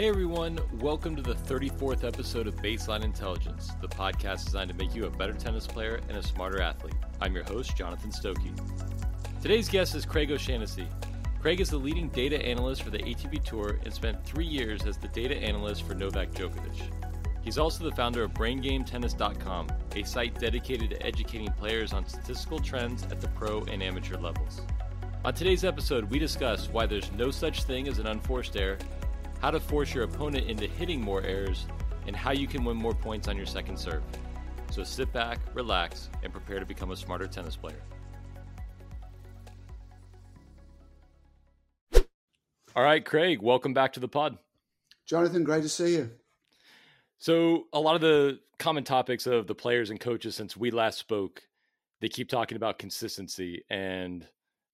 Hey everyone, welcome to the 34th episode of Baseline Intelligence, the podcast designed to make you a better tennis player and a smarter athlete. I'm your host, Jonathan Stokey. Today's guest is Craig O'Shannessy. Craig is the leading data analyst for the ATP Tour and spent three years as the data analyst for Novak Djokovic. He's also the founder of BrainGameTennis.com, a site dedicated to educating players on statistical trends at the pro and amateur levels. On today's episode, we discuss why there's no such thing as an unforced error how to force your opponent into hitting more errors, and how you can win more points on your second serve. So sit back, relax, and prepare to become a smarter tennis player. All right, Craig, welcome back to the pod. Jonathan, great to see you. So, a lot of the common topics of the players and coaches since we last spoke, they keep talking about consistency and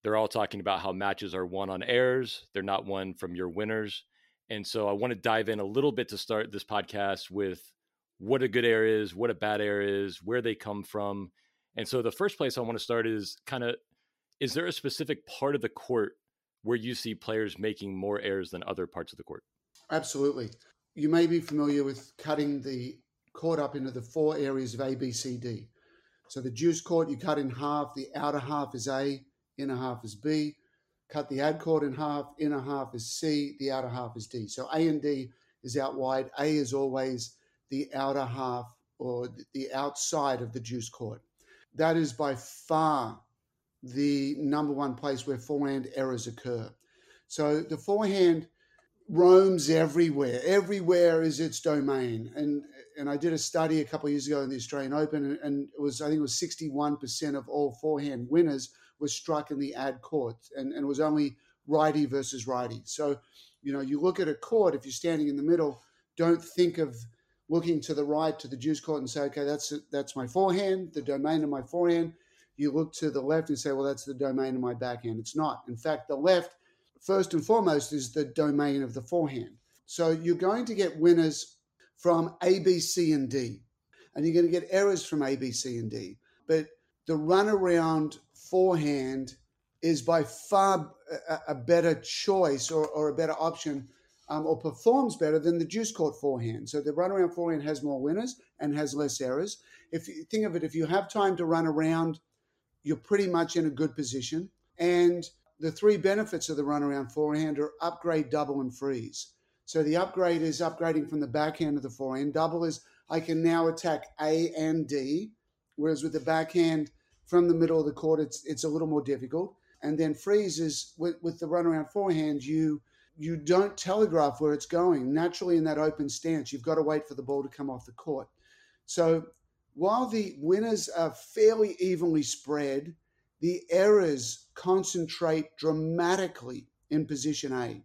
they're all talking about how matches are won on errors, they're not won from your winners. And so I want to dive in a little bit to start this podcast with what a good air is, what a bad air is, where they come from. And so the first place I want to start is kind of is there a specific part of the court where you see players making more errors than other parts of the court? Absolutely. You may be familiar with cutting the court up into the four areas of A, B, C, D. So the deuce court you cut in half, the outer half is A, inner half is B, cut the ad court in half, inner half is C, the outer half is D. So A and D is out wide. A is always the outer half or the outside of the deuce court. That is by far the number one place where forehand errors occur. So the forehand roams everywhere. Everywhere is its domain. And and I did a study a couple of years ago in the Australian Open, and it was I think it was 61% of all forehand winners was struck in the ad court, and, and was only righty versus righty. So, you know, you look at a court, if you're standing in the middle, don't think of looking to the right to the deuce court and say, okay, that's that's my forehand, the domain of my forehand. You look to the left and say, well, that's the domain of my backhand. It's not. In fact, the left, first and foremost, is the domain of the forehand. So you're going to get winners from A, B, C, and D, and you're going to get errors from A, B, C, and D. But the runaround forehand is by far a, a better choice or, or, a better option um, or performs better than the deuce court forehand. So the runaround forehand has more winners and has less errors. If you think of it, if you have time to run around, you're pretty much in a good position. And the three benefits of the runaround forehand are upgrade, double, and freeze. So the upgrade is upgrading from the backhand of the forehand. Double is I can now attack A and D, whereas with the backhand, from the middle of the court, it's it's a little more difficult. And then freezes with, with the runaround forehand, you you don't telegraph where it's going. Naturally, in that open stance, you've got to wait for the ball to come off the court. So while the winners are fairly evenly spread, the errors concentrate dramatically in position A.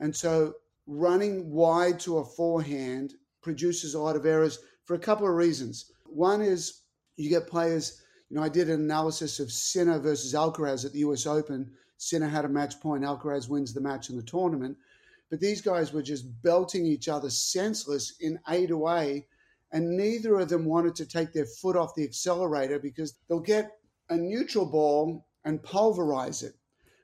And so running wide to a forehand produces a lot of errors for a couple of reasons. One is you get players you know, I did an analysis of Sinner versus Alcaraz at the US Open. Sinner had a match point, Alcaraz wins the match in the tournament. But these guys were just belting each other senseless in A to A, and neither of them wanted to take their foot off the accelerator because they'll get a neutral ball and pulverize it.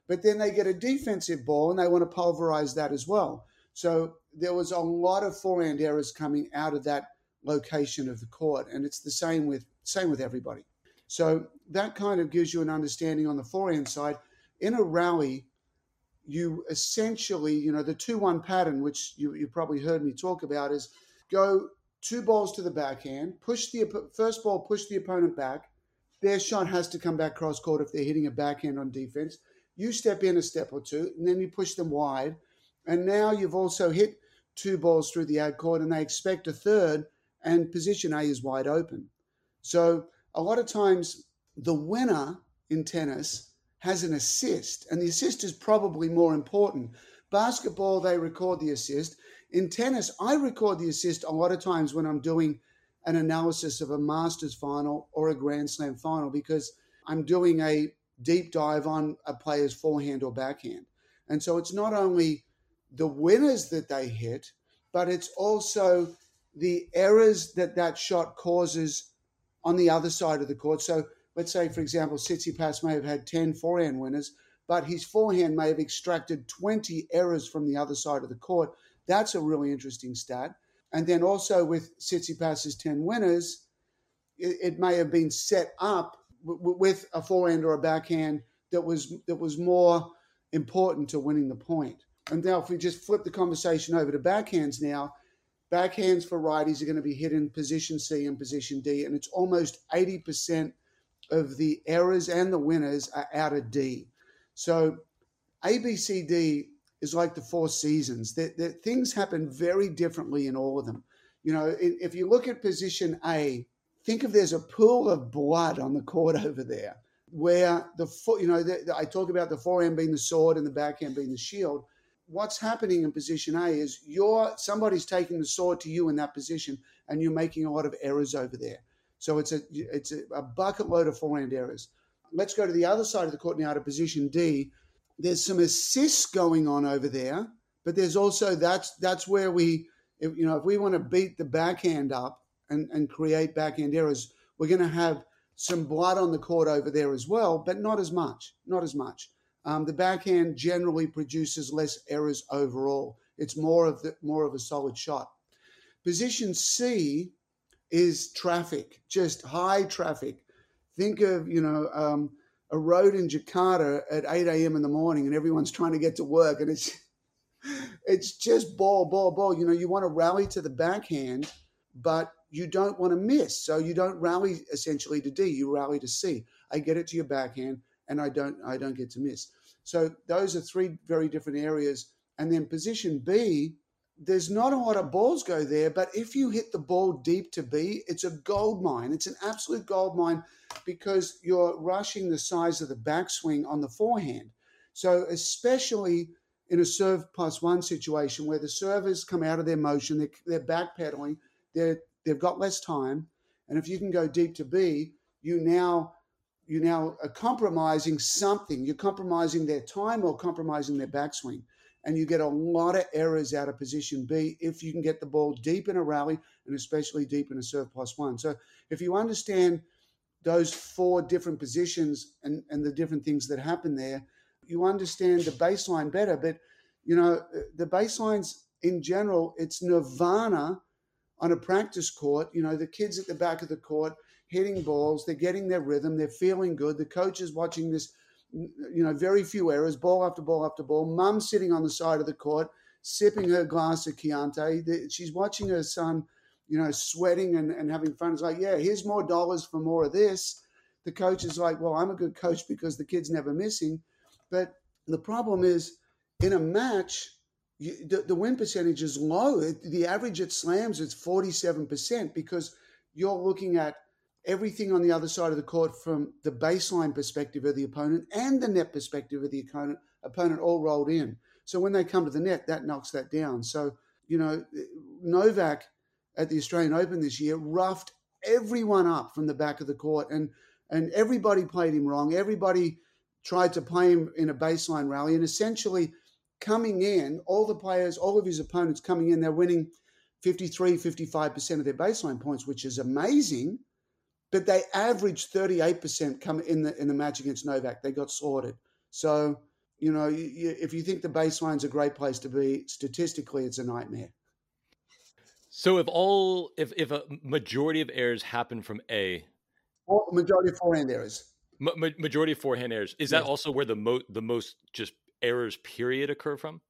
But then they get a defensive ball and they want to pulverize that as well. So there was a lot of forehand errors coming out of that location of the court, and it's the same with same with everybody. So that kind of gives you an understanding on the forehand side. In a rally, you essentially, you know, the 2 1 pattern, which you, you probably heard me talk about, is go two balls to the backhand, push the first ball, push the opponent back. Their shot has to come back cross court if they're hitting a backhand on defense. You step in a step or two, and then you push them wide. And now you've also hit two balls through the ad court, and they expect a third, and position A is wide open. So a lot of times the winner in tennis has an assist, and the assist is probably more important. Basketball, they record the assist. In tennis, I record the assist a lot of times when I'm doing an analysis of a Masters final or a Grand Slam final because I'm doing a deep dive on a player's forehand or backhand. And so it's not only the winners that they hit, but it's also the errors that that shot causes on the other side of the court. So let's say, for example, Tsitsipas may have had 10 forehand winners, but his forehand may have extracted 20 errors from the other side of the court That's a really interesting stat. And then also with Tsitsipas's 10 winners, it, it may have been set up w- with a forehand or a backhand that was that was more important to winning the point. And now if we just flip the conversation over to backhands now, backhands for righties are going to be hit in position C and position D, and it's almost 80% of the errors and the winners are out of D. So ABCD is like the four seasons. That, that things happen very differently in all of them. You know, if you look at position A, think of there's a pool of blood on the court over there, where the foot, you know, the, the, I talk about the forehand being the sword and the backhand being the shield. What's happening in position A is you're somebody's taking the sword to you in that position, and you're making a lot of errors over there. So it's a it's a, a bucket load of forehand errors. Let's go to the other side of the court now to position D, there's some assists going on over there, but there's also that's that's where we if, you know if we want to beat the backhand up and and create backhand errors, we're going to have some blood on the court over there as well, but not as much, not as much. Um, the backhand generally produces less errors overall. It's more of the more of a solid shot. Position C is traffic, just high traffic. Think of you know um, a road in Jakarta at 8 a.m. in the morning and everyone's trying to get to work and it's it's just ball, ball, ball. You know, you want to rally to the backhand, but you don't want to miss. So you don't rally essentially to D, you rally to C. I get it to your backhand and I don't I don't get to miss. So those are three very different areas. And then position B, there's not a lot of balls go there, but if you hit the ball deep to B, it's a gold mine. It's an absolute gold mine because you're rushing the size of the backswing on the forehand. So, especially in a serve plus one situation where the servers come out of their motion, they're, they're backpedaling, they're, they've got less time. And if you can go deep to B, you now you now are compromising something. You're compromising their time or compromising their backswing. And you get a lot of errors out of position B if you can get the ball deep in a rally and especially deep in a serve plus one. So if you understand those four different positions and, and the different things that happen there, you understand the baseline better. But, you know, uh, the baselines in general, it's nirvana on a practice court. You know, the kids at the back of the court hitting balls, they're getting their rhythm, they're feeling good. The coach is watching this, you know, very few errors, ball after ball after ball. Mum sitting on the side of the court, sipping her glass of Chianti. She's watching her son you know, sweating and, and having fun. It's like, yeah, here's more dollars for more of this. The coach is like, well, I'm a good coach because the kid's never missing. But the problem is in a match, you, the, the win percentage is low. It, the average at slams is 47% because you're looking at everything on the other side of the court from the baseline perspective of the opponent and the net perspective of the opponent, opponent all rolled in. So when they come to the net, that knocks that down. So, you know, Novak – at the Australian Open this year roughed everyone up from the back of the court, and and everybody played him wrong. Everybody tried to play him in a baseline rally, and essentially coming in, all the players, all of his opponents coming in, they're winning 53, 55% of their baseline points, which is amazing. But they averaged 38% come in the in the match against Novak. They got slaughtered. So, you know, you, if you think the baseline's a great place to be, statistically, it's a nightmare. So if all if if a majority of errors happen from A, or majority of forehand errors, ma- majority of forehand errors, is yes. that also where the most the most just errors period occur from?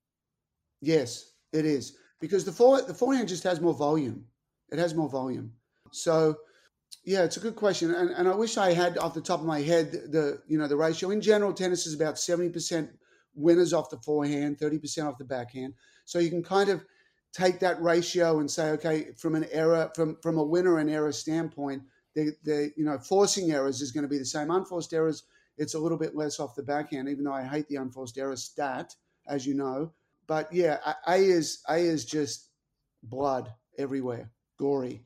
Yes, it is because the fore the forehand just has more volume. It has more volume. So yeah, it's a good question, and and I wish I had off the top of my head the you know the ratio. In general, tennis is about seventy percent winners off the forehand, thirty percent off the backhand. So you can kind of take that ratio and say, okay, from an error, from from a winner and error standpoint, the the you know forcing errors is going to be the same. Unforced errors, it's a little bit less off the backhand, even though I hate the unforced error stat, as you know. But yeah, A is A is just blood everywhere, gory.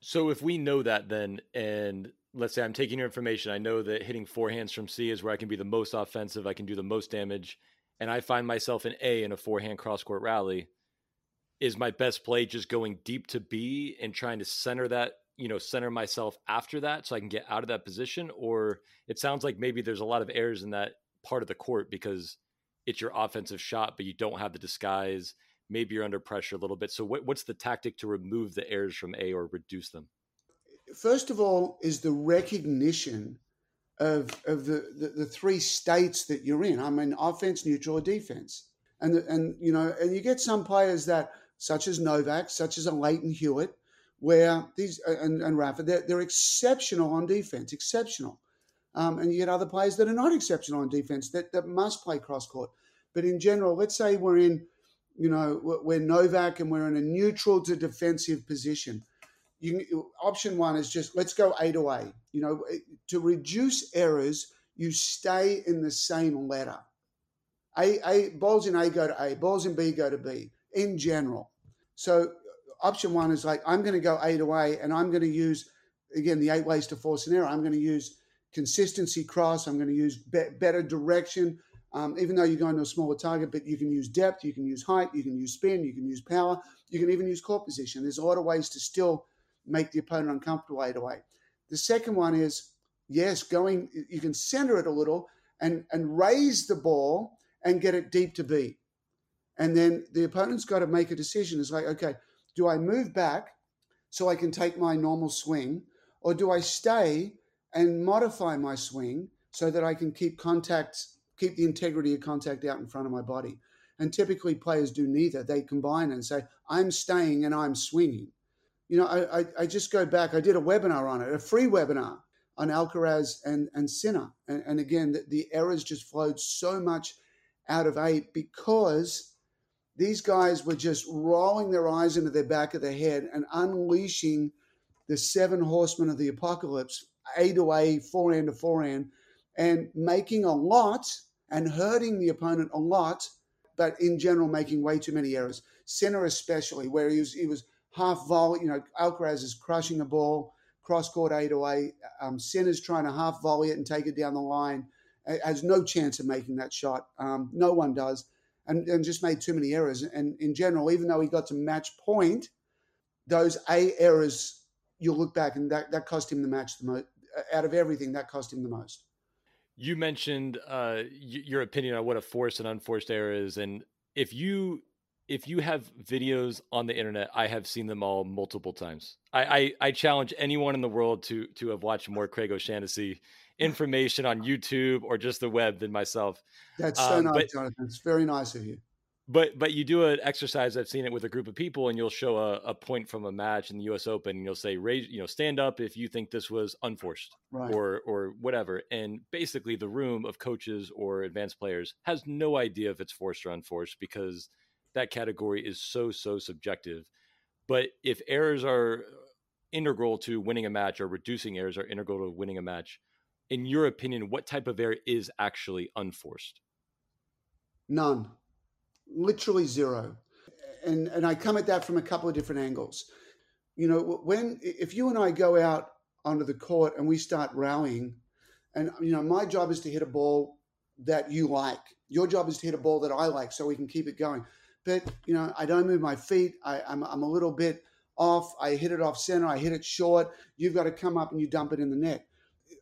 So if we know that then, and let's say I'm taking your information, I know that hitting forehands from C is where I can be the most offensive, I can do the most damage, and I find myself in A in a forehand cross court rally is my best play just going deep to B and trying to center that, you know, center myself after that so I can get out of that position? Or it sounds like maybe there's a lot of errors in that part of the court because it's your offensive shot, but you don't have the disguise. Maybe you're under pressure a little bit. So what, what's the tactic to remove the errors from A or reduce them? First of all, is the recognition of of the, the, the three states that you're in. I mean, offense, neutral, or defense. And and you know, and you get some players that, such as Novak, such as a Lleyton Hewitt, where these and, and Rafa, they're, they're exceptional on defense, exceptional. Um, and you get other players that are not exceptional on defense that, that must play cross court. But in general, let's say we're in, you know, we're Novak and we're in a neutral to defensive position. You, option one is just let's go eight to A. You know, to reduce errors, you stay in the same letter. A, A balls in A go to A, balls in B go to B in general. So option one is like I'm going to go eight to A, and I'm going to use again the eight ways to force an error. I'm going to use consistency cross. I'm going to use be- better direction. Um, even though you're going to a smaller target, but you can use depth, you can use height, you can use spin, you can use power, you can even use court position. There's a lot of ways to still make the opponent uncomfortable A to A. The second one is yes, going you can center it a little and and raise the ball and get it deep to B. And then the opponent's got to make a decision. It's like, okay, do I move back so I can take my normal swing, or do I stay and modify my swing so that I can keep contact, keep the integrity of contact out in front of my body? And typically players do neither. They combine and say, I'm staying and I'm swinging. You know, I, I, I just go back, I did a webinar on it, a free webinar on Alcaraz and, and Sinner. And, and again, the, the errors just flowed so much out of eight because these guys were just rolling their eyes into the back of their head and unleashing the seven horsemen of the apocalypse, A to A, forehand to forehand, and making a lot and hurting the opponent a lot, but in general making way too many errors. Sinner especially, where he was he was half volley. You know, Alcaraz is crushing a ball cross court A to A. Um, Sinner's trying to half volley it and take it down the line. Has no chance of making that shot. Um, no one does and, and just made too many errors. And in general, even though he got to match point, those A errors, you'll look back and that, that cost him the match the most. Out of everything, that cost him the most. You mentioned uh, your opinion on what a forced and unforced error is, and if you if you have videos on the internet, I have seen them all multiple times. I, I, I challenge anyone in the world to to have watched more Craig O'Shannessy information on YouTube or just the web than myself. That's so um, nice, but, Jonathan. It's very nice of you. But but you do an exercise. I've seen it with a group of people, and you'll show a, a point from a match in the U.S. Open, and you'll say, "Raise, you know, stand up if you think this was unforced, right. or or whatever." And basically, the room of coaches or advanced players has no idea if it's forced or unforced because that category is so so subjective. But if errors are integral to winning a match, or reducing errors are integral to winning a match, in your opinion, what type of error is actually unforced? None, literally zero. And and I come at that from a couple of different angles. You know, when if you and I go out onto the court and we start rallying, and you know, my job is to hit a ball that you like. Your job is to hit a ball that I like, so we can keep it going. But you know, I don't move my feet. I, I'm I'm a little bit off. I hit it off center. I hit it short. You've got to come up and you dump it in the net.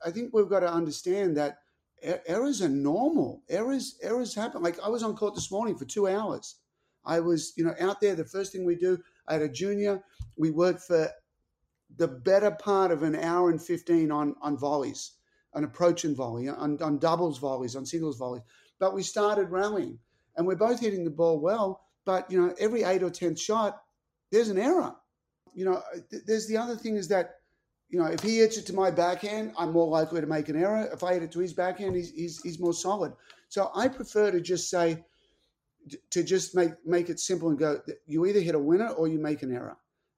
I think we've got to understand that errors are normal. Errors errors happen. Like I was on court this morning for two hours. I was, you know, out there. The first thing we do, I had a junior. We worked for the better part of an hour and fifteen on on volleys, an approach and volley, on, on doubles volleys, on singles volleys. But we started rallying, and we're both hitting the ball well. But you know, every eight or tenth shot, there's an error. You know, there's the other thing is that you know, if he hits it to my backhand, I'm more likely to make an error. If I hit it to his backhand, he's, he's, he's more solid. So I prefer to just say, to just make make it simple and go, you either hit a winner or you make an error.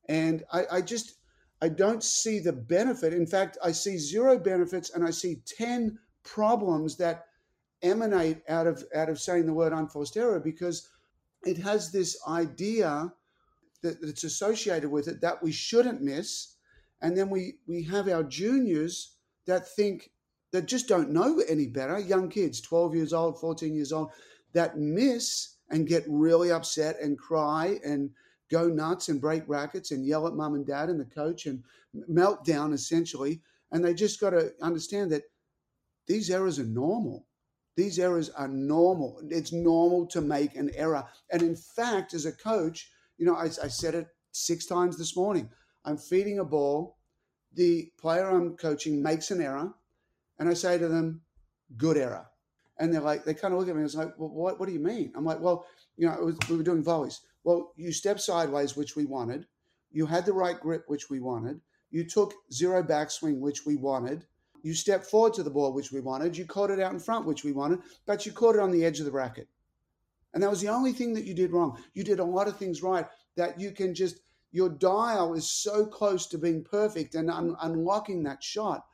And I, I just, I don't see the benefit. In fact, I see zero benefits and I see 10 problems that emanate out of out of saying the word unforced error because it has this idea that, that's associated with it that we shouldn't miss and then we we have our juniors that think that just don't know any better young kids 12 years old 14 years old that miss and get really upset and cry and go nuts and break rackets and yell at mom and dad and the coach and melt down essentially and they just got to understand that these errors are normal These errors are normal. It's normal to make an error. And in fact, as a coach, you know, I, I said it six times this morning. I'm feeding a ball. The player I'm coaching makes an error. And I say to them, good error. And they're like, they kind of look at me and it's like, well, what, what do you mean? I'm like, well, you know, was, we were doing volleys. Well, you stepped sideways, which we wanted. You had the right grip, which we wanted. You took zero backswing, which we wanted. You stepped forward to the ball, which we wanted. You caught it out in front, which we wanted, but you caught it on the edge of the racket. And that was the only thing that you did wrong. You did a lot of things right that you can just, your dial is so close to being perfect and un- unlocking that shot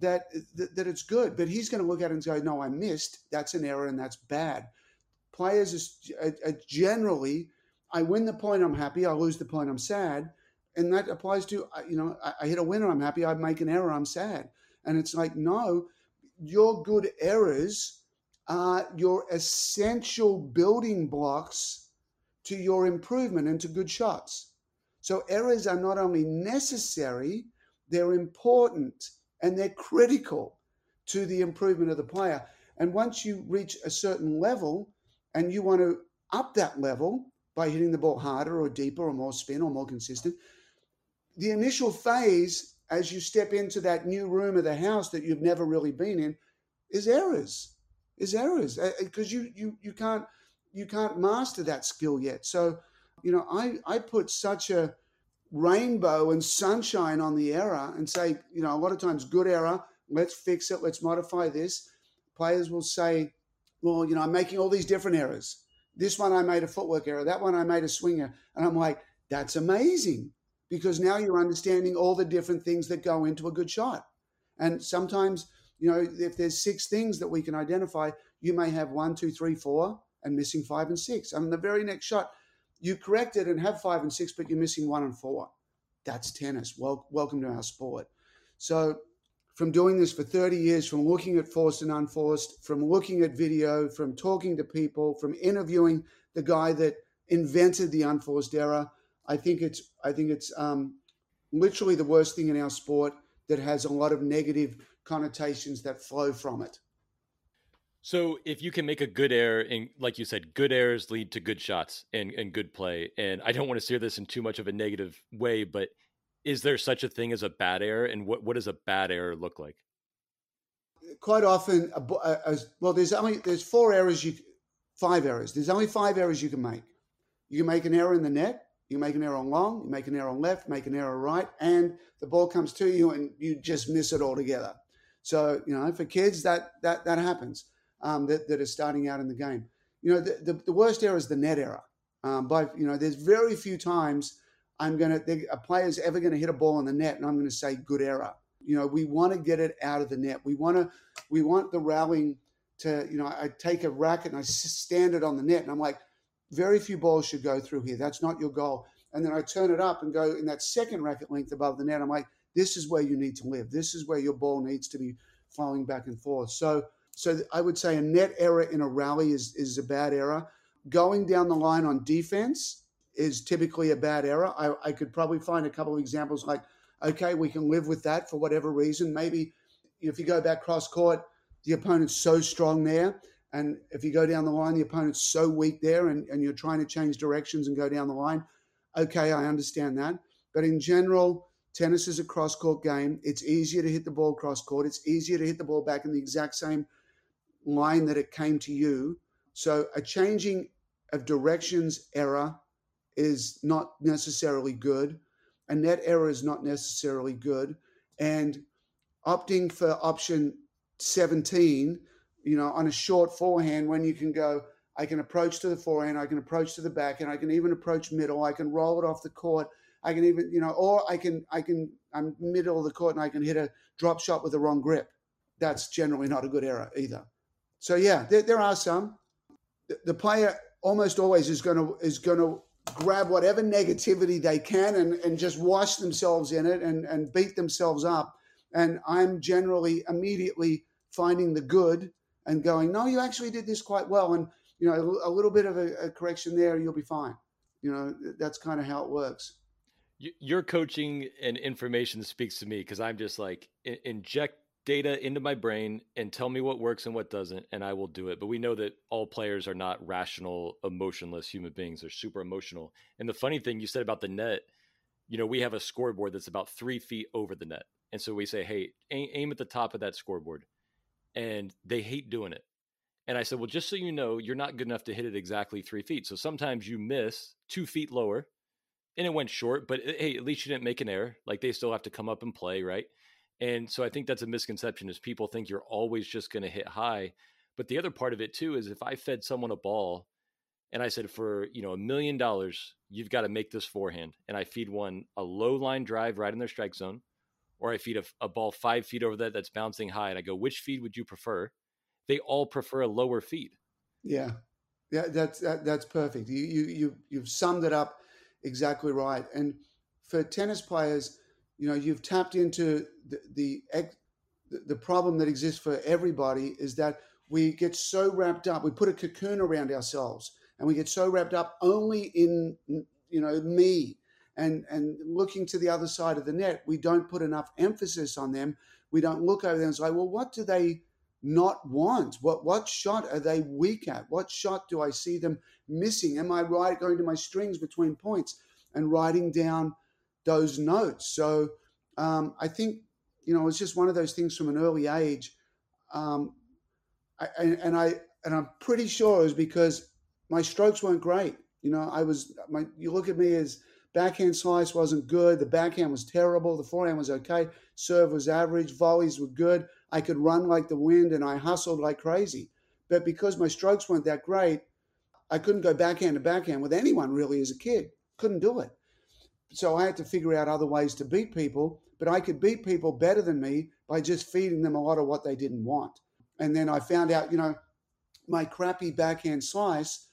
that, that, that it's good. But he's going to look at it and go, no, I missed. That's an error and that's bad. Players is, are, are generally, I win the point, I'm happy. I lose the point, I'm sad. And that applies to, uh, you know, I, I hit a winner, I'm happy. I make an error, I'm sad. And it's like, no, your good errors are your essential building blocks to your improvement and to good shots. So errors are not only necessary, they're important and they're critical to the improvement of the player. And once you reach a certain level and you want to up that level by hitting the ball harder or deeper or more spin or more consistent, the initial phase as you step into that new room of the house that you've never really been in is errors is errors because uh, uh, you you you can't you can't master that skill yet so you know i i put such a rainbow and sunshine on the error and say you know a lot of times good error. Let's fix it. Let's modify this. Players will say well you know i'm making all these different errors. This one i made a footwork error. That one i made a swinger and i'm like that's amazing because now you're understanding all the different things that go into a good shot. And sometimes, you know, if there's six things that we can identify, you may have one, two, three, four, and missing five and six. And the very next shot, you correct it and have five and six, but you're missing one and four. That's tennis. Well, welcome to our sport. So, from doing this for 30 years, from looking at forced and unforced, from looking at video, from talking to people, from interviewing the guy that invented the unforced error, I think it's I think it's um, literally the worst thing in our sport that has a lot of negative connotations that flow from it. So if you can make a good error, and like you said, good errors lead to good shots and, and good play. And I don't want to steer this in too much of a negative way, but is there such a thing as a bad error, and what what does a bad error look like? Quite often, as well, there's only there's four errors you, five errors. There's only five errors you can make. You can make an error in the net. You make an error on long, you make an error on left, make an error right, and the ball comes to you and you just miss it altogether. So, you know, for kids, that that that happens um, that, that are starting out in the game. You know, the, the, the worst error is the net error. Um, but, you know, there's very few times I'm to, a player's ever to hit a ball in the net and I'm to say good error. You know, we want to get it out of the net. We want to, we want the rallying to, you know, I take a racket and I stand it on the net and I'm like, very few balls should go through here. That's not your goal. And then I turn it up and go in that second racket length above the net. I'm like, this is where you need to live. This is where your ball needs to be flowing back and forth. So, so I would say a net error in a rally is is a bad error. Going down the line on defense is typically a bad error. I, I could probably find a couple of examples like, okay, we can live with that for whatever reason. Maybe if you go back cross court, the opponent's so strong there and if you go down the line, the opponent's so weak there and, and you're trying to change directions and go down the line, okay, I understand that. But in general, tennis is a cross court game. It's easier to hit the ball cross court. It's easier to hit the ball back in the exact same line that it came to you. So a changing of directions error is not necessarily good. A net error is not necessarily good. And opting for option 17 you know, on a short forehand when you can go, I can approach to the forehand, I can approach to the back, and I can even approach middle. I can roll it off the court. I can even, you know, or I can, I can, I'm middle of the court and I can hit a drop shot with the wrong grip. That's generally not a good error either. So yeah, there, there are some. The, the player almost always is going to is going to grab whatever negativity they can and, and just wash themselves in it and, and beat themselves up. And I'm generally immediately finding the good and going, no, you actually did this quite well. And, you know, a, little bit of a, a correction there, you'll be fine. You know, that's kind of how it works. Your coaching and information speaks to me because I'm just like, inject data into my brain and tell me what works and what doesn't, and I will do it. But we know that all players are not rational, emotionless human beings. They're super emotional. And the funny thing you said about the net, you know, we have a scoreboard that's about three feet over the net. And so we say, hey, aim at the top of that scoreboard. And they hate doing it. And I said, well, just so you know, you're not good enough to hit it exactly three feet. So sometimes you miss two feet lower and it went short, but eh, hey, at least you didn't make an error. Like they still have to come up and play, right? And so I think that's a misconception is people think you're always just going to hit high. But the other part of it too is if I fed someone a ball and I said for, you know, a million dollars, you've got to make this forehand and I feed one a low line drive right in their strike zone or I feed a, a ball 5 feet over that that's bouncing high and I go, "Which feed would you prefer?" They all prefer a lower feed. Yeah. Yeah, that's that, that's perfect. You you you you've summed it up exactly right. And for tennis players, you know, you've tapped into the, the the problem that exists for everybody is that we get so wrapped up. We put a cocoon around ourselves, and we get so wrapped up only in you know me and and looking to the other side of the net. We don't put enough emphasis on them. We don't look over them and say, well, what do they not want? What what shot are they weak at? What shot do I see them missing? Am I right going to my strings between points and writing down those notes? So um, I think you know it's just one of those things from an early age, um, I, and I and I'm pretty sure it was because my strokes weren't great. You know, I was my. You look at me as backhand slice wasn't good. The backhand was terrible. The forehand was okay. Serve was average. Volleys were good. I could run like the wind, and I hustled like crazy. But because my strokes weren't that great, I couldn't go backhand to backhand with anyone really as a kid. Couldn't do it. So I had to figure out other ways to beat people, but I could beat people better than me by just feeding them a lot of what they didn't want. And then I found out, you know, my crappy backhand slice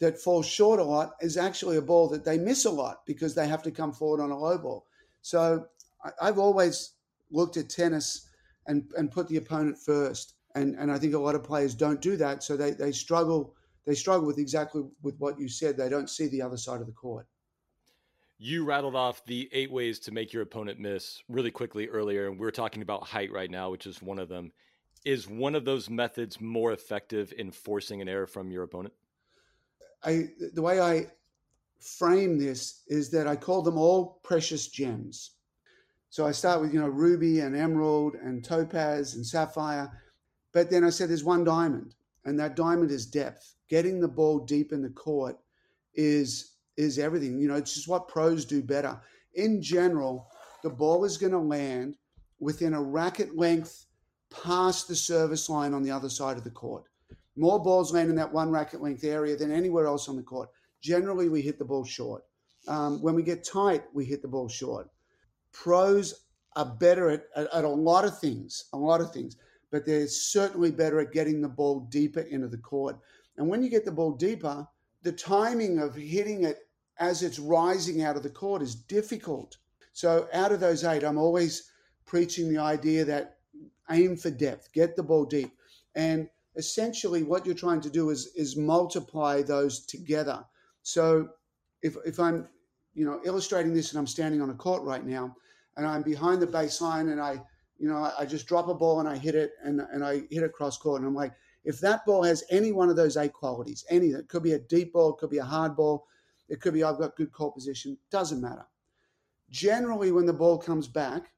that falls short a lot is actually a ball that they miss a lot because they have to come forward on a low ball. So I've always looked at tennis and, and put the opponent first. And, and I think a lot of players don't do that. So they, they struggle they struggle with exactly with what you said. They don't see the other side of the court. You rattled off the eight ways to make your opponent miss really quickly earlier, and we're talking about height right now, which is one of them. Is one of those methods more effective in forcing an error from your opponent? I the way I frame this is that I call them all precious gems. So I start with you know ruby and emerald and topaz and sapphire, but then I said there's one diamond, and that diamond is depth. Getting the ball deep in the court is is everything. You know, it's just what pros do better. In general, the ball is going to land within a racket length past the service line on the other side of the court. More balls land in that one racket length area than anywhere else on the court. Generally, we hit the ball short. Um, when we get tight, we hit the ball short. Pros are better at, at, at a lot of things, a lot of things but they're certainly better at getting the ball deeper into the court. And when you get the ball deeper, the timing of hitting it as it's rising out of the court is difficult. So, out of those eight, I'm always preaching the idea that aim for depth, get the ball deep. And essentially, what you're trying to do is, is multiply those together. So, if, if I'm you know illustrating this and I'm standing on a court right now and I'm behind the baseline and I you know, I, I, just drop a ball and I hit it and, and I hit it cross court. And I'm like, if that ball has any one of those eight qualities, any, it could be a deep ball, it could be a hard ball, it could be I've got good court position, doesn't matter. Generally, when the ball comes back,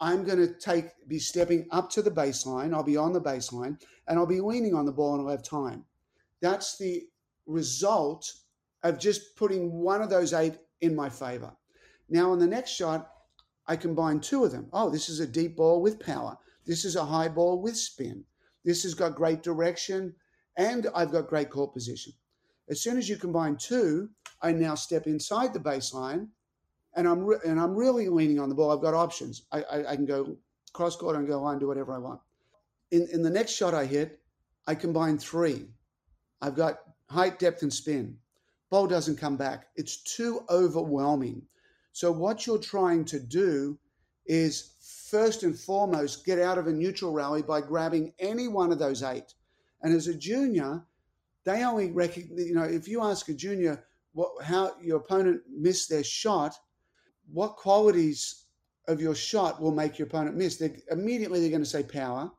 I'm going to take be stepping up to the baseline. I'll be on the baseline and I'll be leaning on the ball and I'll have time. That's the result of just putting one of those eight in my favor. Now, on the next shot, I combine two of them. Oh, this is a deep ball with power. This is a high ball with spin. This has got great direction, and I've got great court position. As soon as you combine two, I now step inside the baseline, and I'm re- and I'm really leaning on the ball. I've got options. I, I, I can go cross court and go line, do whatever I want. In in the next shot I hit, I combine three. I've got height, depth, and spin. Ball doesn't come back. It's too overwhelming. So, what you're trying to do is first and foremost get out of a neutral rally by grabbing any one of those eight. And as a junior, they only recognize, you know, if you ask a junior what, how your opponent missed their shot, what qualities of your shot will make your opponent miss. They're, immediately they're going to say power,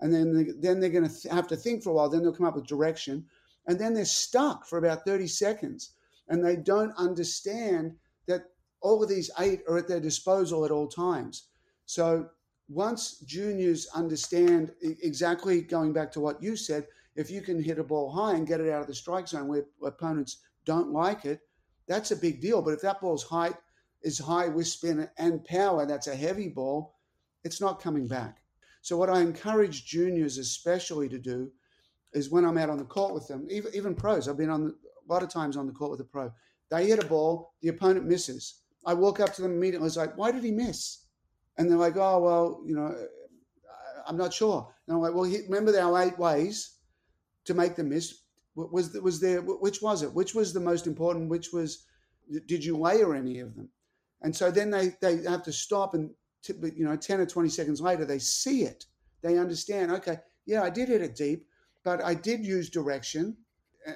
and then they, then they're going to th- have to think for a while. Then they'll come up with direction, and then they're stuck for about thirty seconds, and they don't understand that all of these eight are at their disposal at all times. So once juniors understand exactly going back to what you said, if you can hit a ball high and get it out of the strike zone where opponents don't like it, that's a big deal. But if that ball's height is high with spin and power, that's a heavy ball, it's not coming back. So what I encourage juniors especially to do is when I'm out on the court with them, even, even pros, I've been on the, a lot of times on the court with a pro. They hit a ball, the opponent misses. I walk up to them immediately. It's like, why did he miss? And they're like, oh well, you know, I'm not sure. And I'm like, well, remember our eight ways to make them miss. Was was there? Which was it? Which was the most important? Which was? Did you layer any of them? And so then they they have to stop and you know, ten or twenty seconds later, they see it. They understand. Okay, yeah, I did hit it deep, but I did use direction,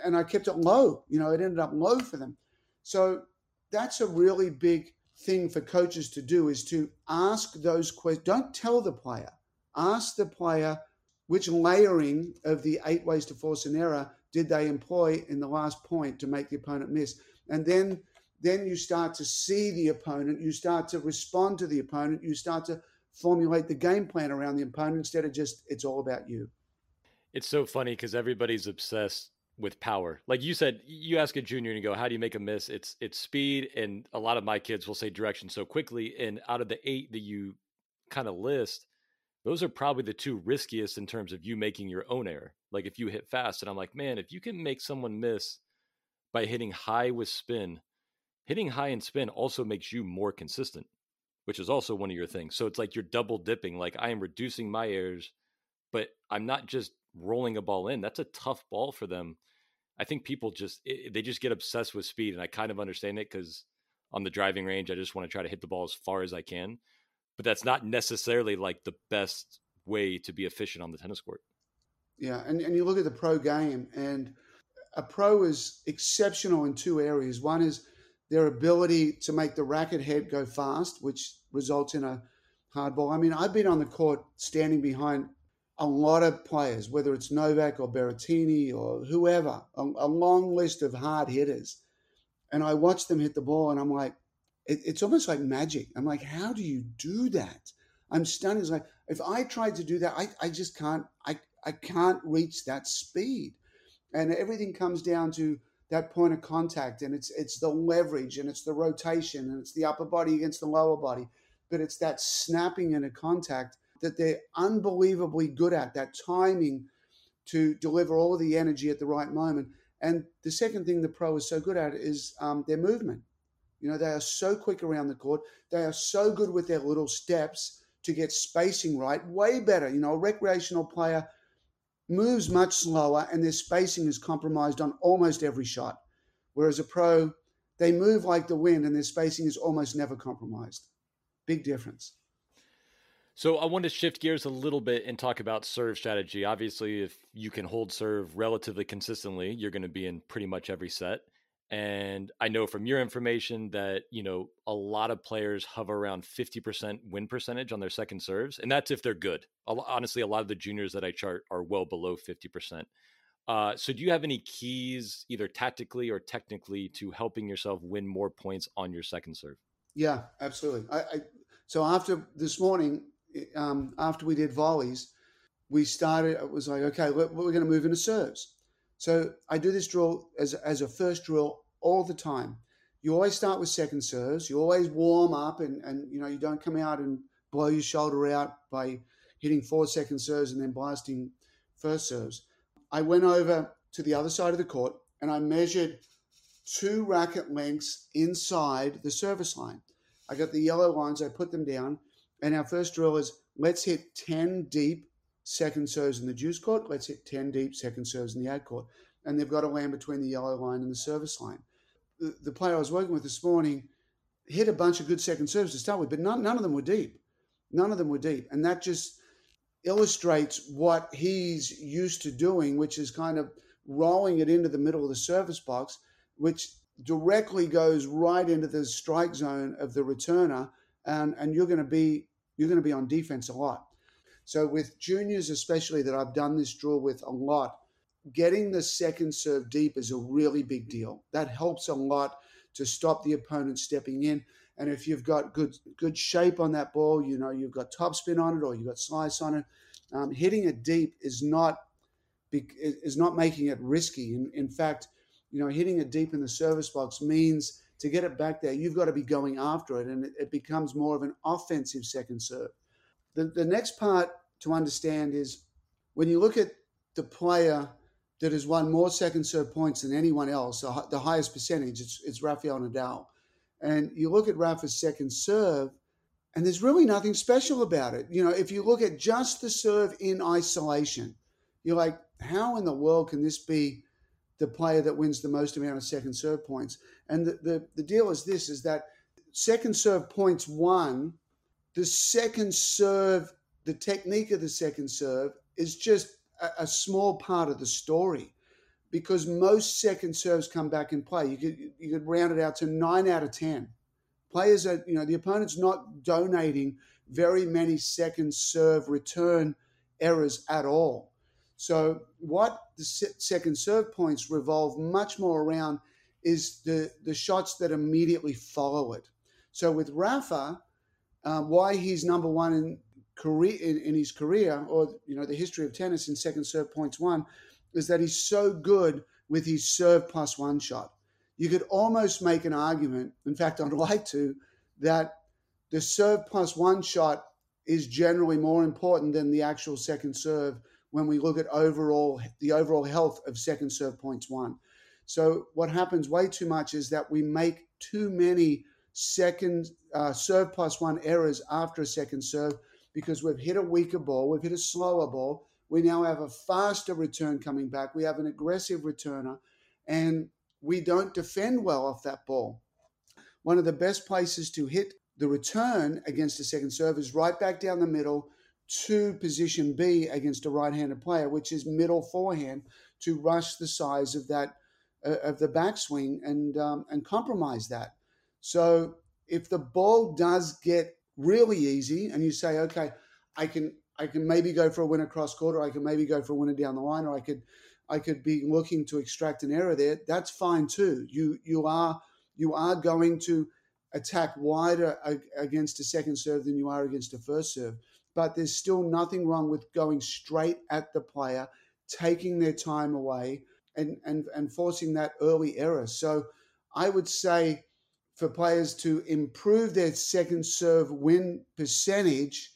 and I kept it low. You know, it ended up low for them. So that's a really big thing for coaches to do is to ask those questions. Don't tell the player. Ask the player which layering of the eight ways to force an error did they employ in the last point to make the opponent miss, and then then you start to see the opponent. You start to respond to the opponent. You start to formulate the game plan around the opponent instead of just it's all about you. It's so funny because everybody's obsessed with power. Like you said, you ask a junior and you go, "How do you make a miss?" It's it's speed, and a lot of my kids will say direction so quickly. And out of the eight that you kind of list, those are probably the two riskiest in terms of you making your own error. Like if you hit fast, and I'm like, man, if you can make someone miss by hitting high with spin, hitting high and spin also makes you more consistent, which is also one of your things. So it's like you're double dipping. Like I am reducing my errors, but I'm not just rolling a ball in. That's a tough ball for them. I think people just it, they just get obsessed with speed, and I kind of understand it because on the driving range, I just want to try to hit the ball as far as I can. But that's not necessarily like the best way to be efficient on the tennis court. Yeah, and, and you look at the pro game, and a pro is exceptional in two areas. One is their ability to make the racket head go fast, which results in a hard ball. I mean, I've been on the court standing behind a lot of players, whether it's Novak or Berrettini or whoever, a, a, long list of hard hitters. And I watch them hit the ball and I'm like, it, it's almost like magic. I'm like, how do you do that? I'm stunned. It's like, if I tried to do that, I, I just can't, I, I can't reach that speed. And everything comes down to that point of contact and it's, it's the leverage and it's the rotation and it's the upper body against the lower body, but it's that snapping in a contact that they're unbelievably good at that timing to deliver all the energy at the right moment. And the second thing the pro is so good at is um, their movement. You know, they are so quick around the court. They are so good with their little steps to get spacing right, way better. You know, a recreational player moves much slower and their spacing is compromised on almost every shot. Whereas a pro, they move like the wind and their spacing is almost never compromised. Big difference. So I want to shift gears a little bit and talk about serve strategy. Obviously, if you can hold serve relatively consistently, you're going to be in pretty much every set. And I know from your information that, you know, a lot of players hover around 50% win percentage on their second serves. And that's if they're good. Honestly, a lot of the juniors that I chart are well below 50%. Uh, so do you have any keys, either tactically or technically, to helping yourself win more points on your second serve? Yeah, absolutely. I, I so after this morning, um, after we did volleys, we started, it was like, okay, we're, we're going to move into serves. So I do this drill as, as a first drill all the time. You always start with second serves. You always warm up and, and you know, you don't come out and blow your shoulder out by hitting four second serves and then blasting first serves. I went over to the other side of the court and I measured two racket lengths inside the service line. I got the yellow lines, I put them down, and our first drill is let's hit 10 deep second serves in the juice court. Let's hit 10 deep second serves in the ad court. And they've got to land between the yellow line and the service line. The, the player I was working with this morning hit a bunch of good second serves to start with, but none, none of them were deep. None of them were deep. And that just illustrates what he's used to doing, which is kind of rolling it into the middle of the service box, which directly goes right into the strike zone of the returner and, and you're going to be you're going to be on defense a lot. So with juniors, especially that I've done this drill with a lot, getting the second serve deep is a really big deal. That helps a lot to stop the opponent stepping in. And if you've got good good shape on that ball, you know you've got topspin on it or you've got slice on it. Um, hitting it deep is not is not making it risky. In, in fact, you know hitting it deep in the service box means to get it back there, you've got to be going after it, and it, it becomes more of an offensive second serve. The, the next part to understand is when you look at the player that has won more second serve points than anyone else, the highest percentage, it's, it's Rafael Nadal. And you look at Rafa's second serve, and there's really nothing special about it. You know, if you look at just the serve in isolation, you're like, how in the world can this be the player that wins the most amount of second serve points? And the, the, the deal is this is that second serve points won, the second serve, the technique of the second serve is just a, a small part of the story because most second serves come back in play. You could you could round it out to nine out of ten. Players are, you know, the opponent's not donating very many second serve return errors at all. So what the second serve points revolve much more around is the the shots that immediately follow it. So with Rafa, uh, why he's number one in career in, in his career, or you know the history of tennis in second serve points won, is that he's so good with his serve plus one shot. You could almost make an argument, in fact, I'd like to, that the serve plus one shot is generally more important than the actual second serve when we look at overall the overall health of second serve points won. So what happens way too much is that we make too many second uh, serve plus one errors after a second serve because we've hit a weaker ball, we've hit a slower ball, we now have a faster return coming back. We have an aggressive returner, and we don't defend well off that ball. One of the best places to hit the return against a second serve is right back down the middle to position B against a right-handed player, which is middle forehand to rush the size of that uh, of the backswing and um, and compromise that. So if the ball does get really easy, and you say, okay, I can I can maybe go for a winner cross court, or I can maybe go for a winner down the line, or I could I could be looking to extract an error there. That's fine too. You you are you are going to attack wider against a second serve than you are against a first serve. But there's still nothing wrong with going straight at the player, taking their time away, and and and forcing that early error. So I would say for players to improve their second serve win percentage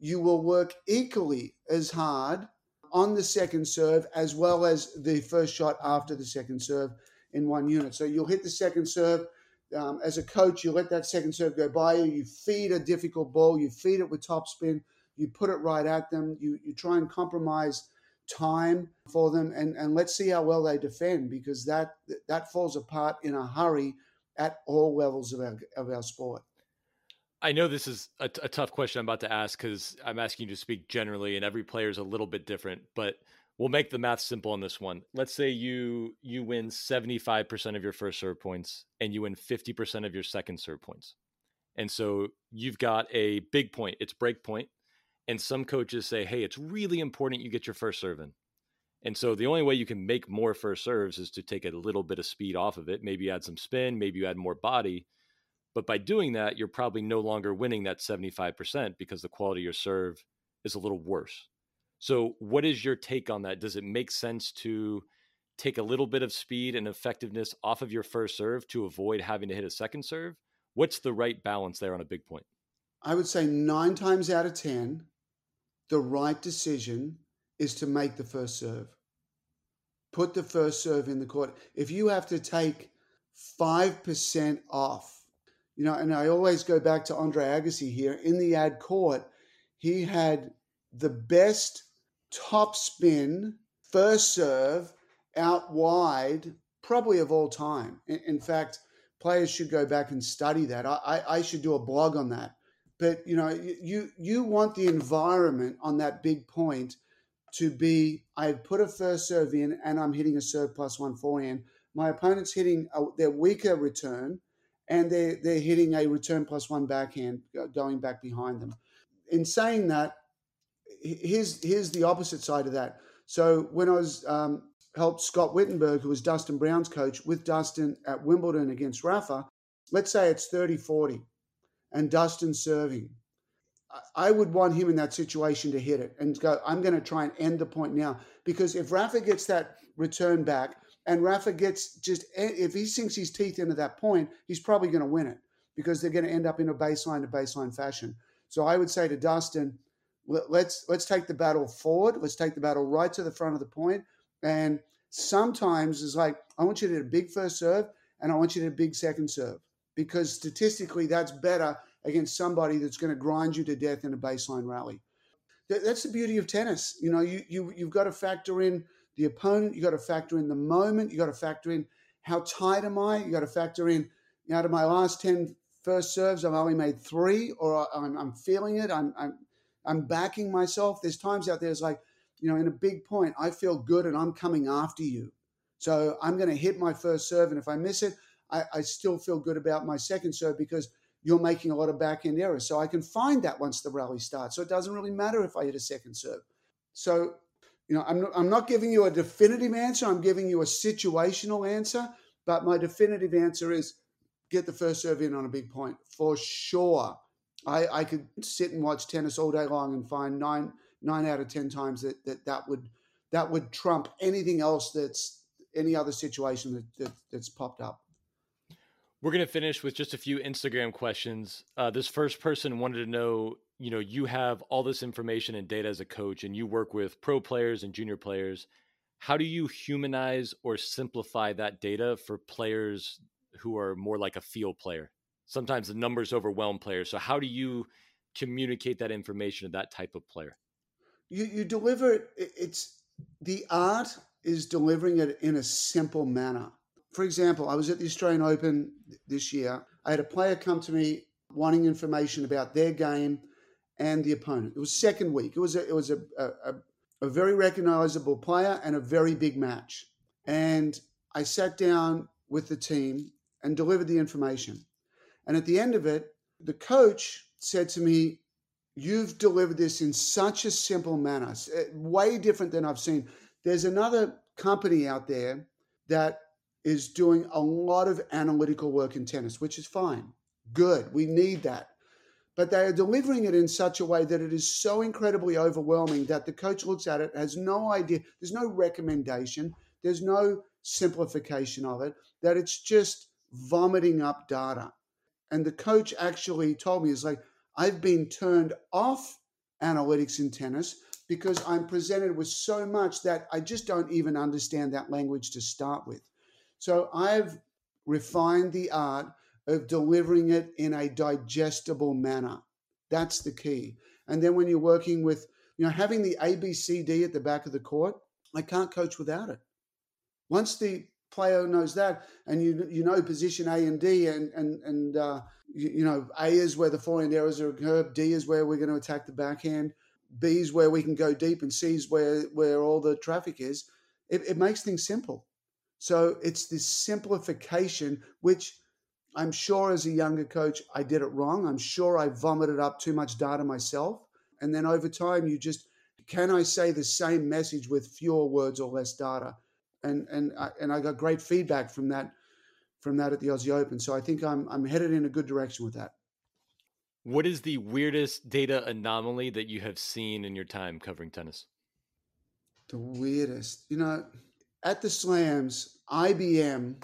you will work equally as hard on the second serve as well as the first shot after the second serve in one unit. So you'll hit the second serve. Um, as a coach, you let that second serve go by you. You feed a difficult ball. You feed it with topspin. You put it right at them. You you try and compromise time for them, and and let's see how well they defend because that that falls apart in a hurry at all levels of our of our sport. I know this is a, t- a tough question I'm about to ask because I'm asking you to speak generally, and every player is a little bit different. But we'll make the math simple on this one. Let's say you you win 75% of your first serve points, and you win 50% of your second serve points, and so you've got a big point. It's break point. and some coaches say, "Hey, it's really important you get your first serve in." And so the only way you can make more first serves is to take a little bit of speed off of it. Maybe you add some spin, maybe you add more body but by doing that, you're probably no longer winning that 75% because the quality of your serve is a little worse. So, what is your take on that? Does it make sense to take a little bit of speed and effectiveness off of your first serve to avoid having to hit a second serve? What's the right balance there on a big point? I would say nine times out of 10, the right decision is to make the first serve. Put the first serve in the court. If you have to take 5% off you know, and I always go back to Andre Agassi here in the ad court. He had the best top spin first serve out wide, probably of all time. In, in fact, players should go back and study that. I, I, I, should do a blog on that. But you know, you you want the environment on that big point to be I put a first serve in and I'm hitting a serve plus one forehand. My opponent's hitting a, their weaker return and they're they're hitting a return plus one backhand going back behind them. In saying that, here's here's the opposite side of that. So when I was um, helped Scott Wittenberg, who was Dustin Brown's coach, with Dustin at Wimbledon against Rafa, let's say it's 30-40 and Dustin serving. I would want him in that situation to hit it and go, I'm going to try and end the point now. Because if Rafa gets that return back and Rafa gets just, if he sinks his teeth into that point, he's probably going to win it because they're going to end up in a baseline to baseline fashion. So I would say to Dustin, let's let's take the battle forward. Let's take the battle right to the front of the point. And sometimes it's like I want you to hit a big first serve, and I want you to hit a big second serve because statistically that's better against somebody that's going to grind you to death in a baseline rally. That's the beauty of tennis. You know, you you you've got to factor in the opponent. You got to factor in the moment. You got to factor in how tight am I. You got to factor in you know, out of my last 10 first serves, I've only made three, or I'm, I'm feeling it. I'm, I'm I'm backing myself. There's times out there it's like, you know, in a big point, I feel good and I'm coming after you. So I'm going to hit my first serve. And if I miss it, I, I, still feel good about my second serve because you're making a lot of back end errors. So I can find that once the rally starts. So it doesn't really matter if I hit a second serve. So, you know, I'm not, I'm not giving you a definitive answer. I'm giving you a situational answer. But my definitive answer is get the first serve in on a big point for sure. I, I could sit and watch tennis all day long and find nine nine out of ten times that that, that would that would trump anything else that's any other situation that, that that's popped up. We're gonna finish with just a few Instagram questions. Uh, this first person wanted to know, you know, you have all this information and data as a coach, and you work with pro players and junior players. How do you humanize or simplify that data for players who are more like a field player? Sometimes the numbers overwhelm players. So how do you communicate that information to that type of player? You you deliver it. It's the art is delivering it in a simple manner. For example, I was at the Australian Open this year. I had a player come to me wanting information about their game and the opponent. It was second week. It was a, it was a, a, a very recognizable player and a very big match. And I sat down with the team and delivered the information. And at the end of it, the coach said to me, You've delivered this in such a simple manner, eh, way different than I've seen. There's another company out there that is doing a lot of analytical work in tennis, which is fine. Good. We need that. But they are delivering it in such a way that it is so incredibly overwhelming that the coach looks at it, has no idea, there's no recommendation, there's no simplification of it, that it's just vomiting up data. And the coach actually told me, "Is like, I've been turned off analytics in tennis because I'm presented with so much that I just don't even understand that language to start with. So I've refined the art of delivering it in a digestible manner. That's the key. And then when you're working with, you know, having the ABCD at the back of the court, I can't coach without it. Once the player knows that, and you you know position A and D, and and and uh, you, you, know A is where the forehand errors are occurred, D is where we're going to attack the backhand, B is where we can go deep, and C is where where all the traffic is. It, it makes things simple. So it's this simplification, which I'm sure as a younger coach I did it wrong. I'm sure I vomited up too much data myself, and then over time you just can I say the same message with fewer words or less data? And and I, and I got great feedback from that from that at the Aussie Open. So I think I'm I'm headed in a good direction with that. What is the weirdest data anomaly that you have seen in your time covering tennis? The weirdest, you know, at the slams, IBM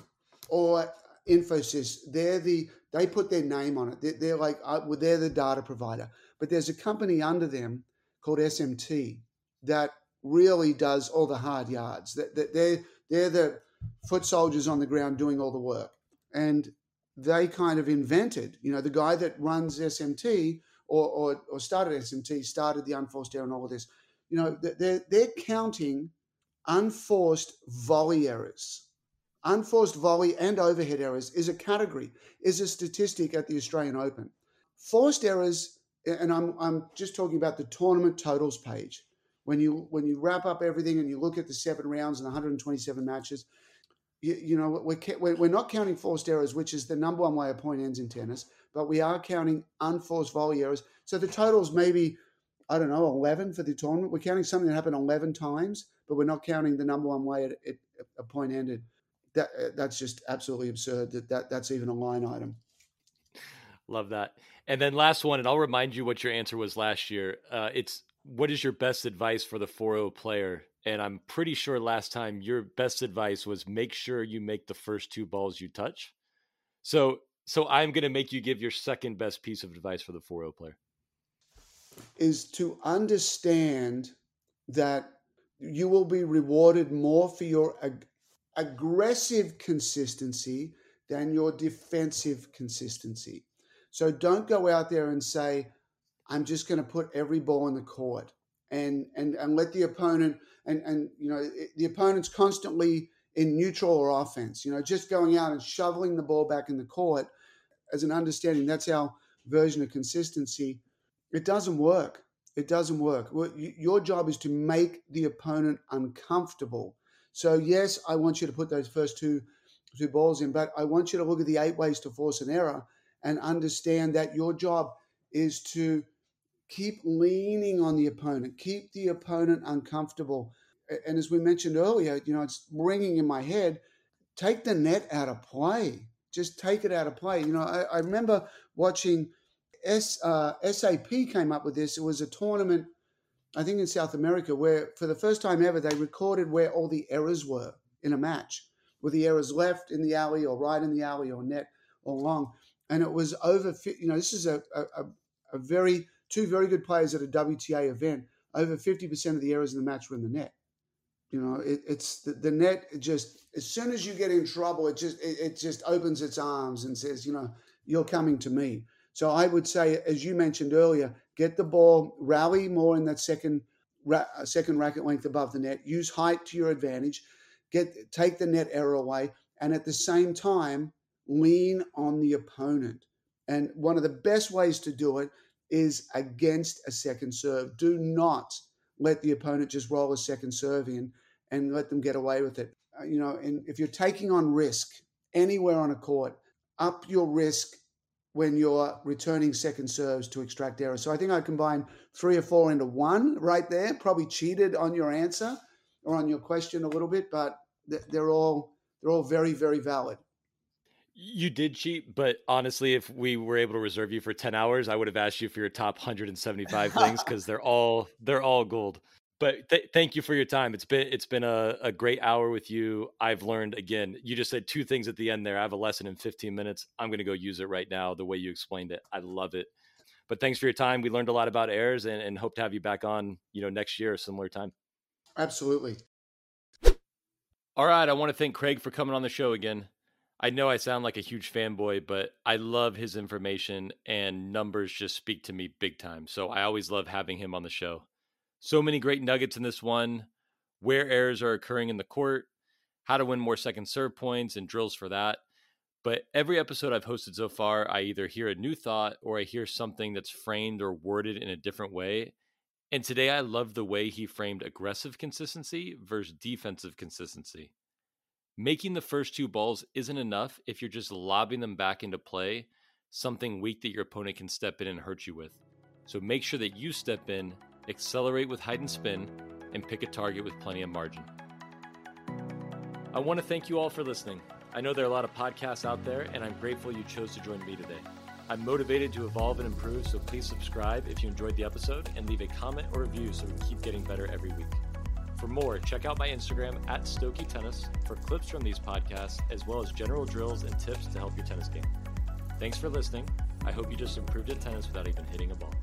or Infosys, they're the they put their name on it. They're, they're like uh, well, they're the data provider, but there's a company under them called SMT that really does all the hard yards. That they're they're the foot soldiers on the ground doing all the work, and they kind of invented. You know, the guy that runs SMT or or, or started SMT started the unforced error and all of this. You know, they're they're counting unforced volley errors. Unforced volley and overhead errors is a category, is a statistic at the Australian Open. Forced errors, and I'm, I'm just talking about the tournament totals page when you when you wrap up everything and you look at the seven rounds and 127 matches, you, you know, we're, we're not counting forced errors, which is the number one way a point ends in tennis, but we are counting unforced volley errors. So the total's maybe, I don't know, 11 for the tournament. We're counting something that happened 11 times, but we're not counting the number one way it, it, a point ended. That, uh, that's just absolutely absurd that, that that's even a line item. Love that. And then last one, and I'll remind you what your answer was last year. Uh, it's what is your best advice for the 4-0 player and I'm pretty sure last time your best advice was make sure you make the first two balls you touch. So so I'm going to make you give your second best piece of advice for the 4-0 player. Is to understand that you will be rewarded more for your ag- aggressive consistency than your defensive consistency. So don't go out there and say, I'm just going to put every ball in the court and, and, and let the opponent and and you know the opponent's constantly in neutral or offense. You know, just going out and shoveling the ball back in the court as an understanding. That's our version of consistency. It doesn't work. It doesn't work. Your job is to make the opponent uncomfortable. So yes, I want you to put those first two two balls in, but I want you to look at the eight ways to force an error and understand that your job is to keep leaning on the opponent, keep the opponent uncomfortable. And as we mentioned earlier, you know, it's ringing in my head. Take the net out of play. Just take it out of play. You know, I, I remember watching S, uh, SAP came up with this. It was a tournament, I think in South America, where for the first time ever they recorded where all the errors were in a match. Were the errors left in the alley or right in the alley or net or long? And it was over. You know, this is a, a, a very two very good players at a WTA event, over 50% of the errors in the match were in the net. You know, it, it's the, the net just as soon as you get in trouble, it just it, it, just opens its arms and says, you know, you're coming to me. So I would say, as you mentioned earlier, get the ball, rally more in that second ra- uh, second racket length above the net. Use height to your advantage. Get take the net error away, and at the same time, lean on the opponent. And one of the best ways to do it is against a second serve. Do not let the opponent just roll a second serve in and let them get away with it. Uh, you know, and if you're taking on risk anywhere on a court, up your risk when you're returning second serves to extract error. So I think I combine three or four into one right there. Probably cheated on your answer or on your question a little bit, but they're all they're all very very valid. You did cheat, but honestly, if we were able to reserve you for 10 hours, I would have asked you for your top 175 things because they're all they're all gold. But th- thank you for your time. It's been it's been a, a great hour with you. I've learned again. You just said two things at the end there. I have a lesson in 15 minutes. I'm going to go use it right now. The way you explained it, I love it. But thanks for your time. We learned a lot about errors and, and hope to have you back on. You know, next year, a similar time. Absolutely. All right. I want to thank Craig for coming on the show again. I know I sound like a huge fanboy, but I love his information and numbers just speak to me big time. So I always love having him on the show. So many great nuggets in this one where errors are occurring in the court, how to win more second serve points, and drills for that. But every episode I've hosted so far, I either hear a new thought or I hear something that's framed or worded in a different way. And today I love the way he framed aggressive consistency versus defensive consistency. Making the first two balls isn't enough if you're just lobbing them back into play, something weak that your opponent can step in and hurt you with. So make sure that you step in, accelerate with height and spin, and pick a target with plenty of margin. I want to thank you all for listening. I know there are a lot of podcasts out there, and I'm grateful you chose to join me today. I'm motivated to evolve and improve, so please subscribe if you enjoyed the episode and leave a comment or review so we can keep getting better every week. For more, check out my Instagram at Stokey Tennis for clips from these podcasts, as well as general drills and tips to help your tennis game. Thanks for listening. I hope you just improved at tennis without even hitting a ball.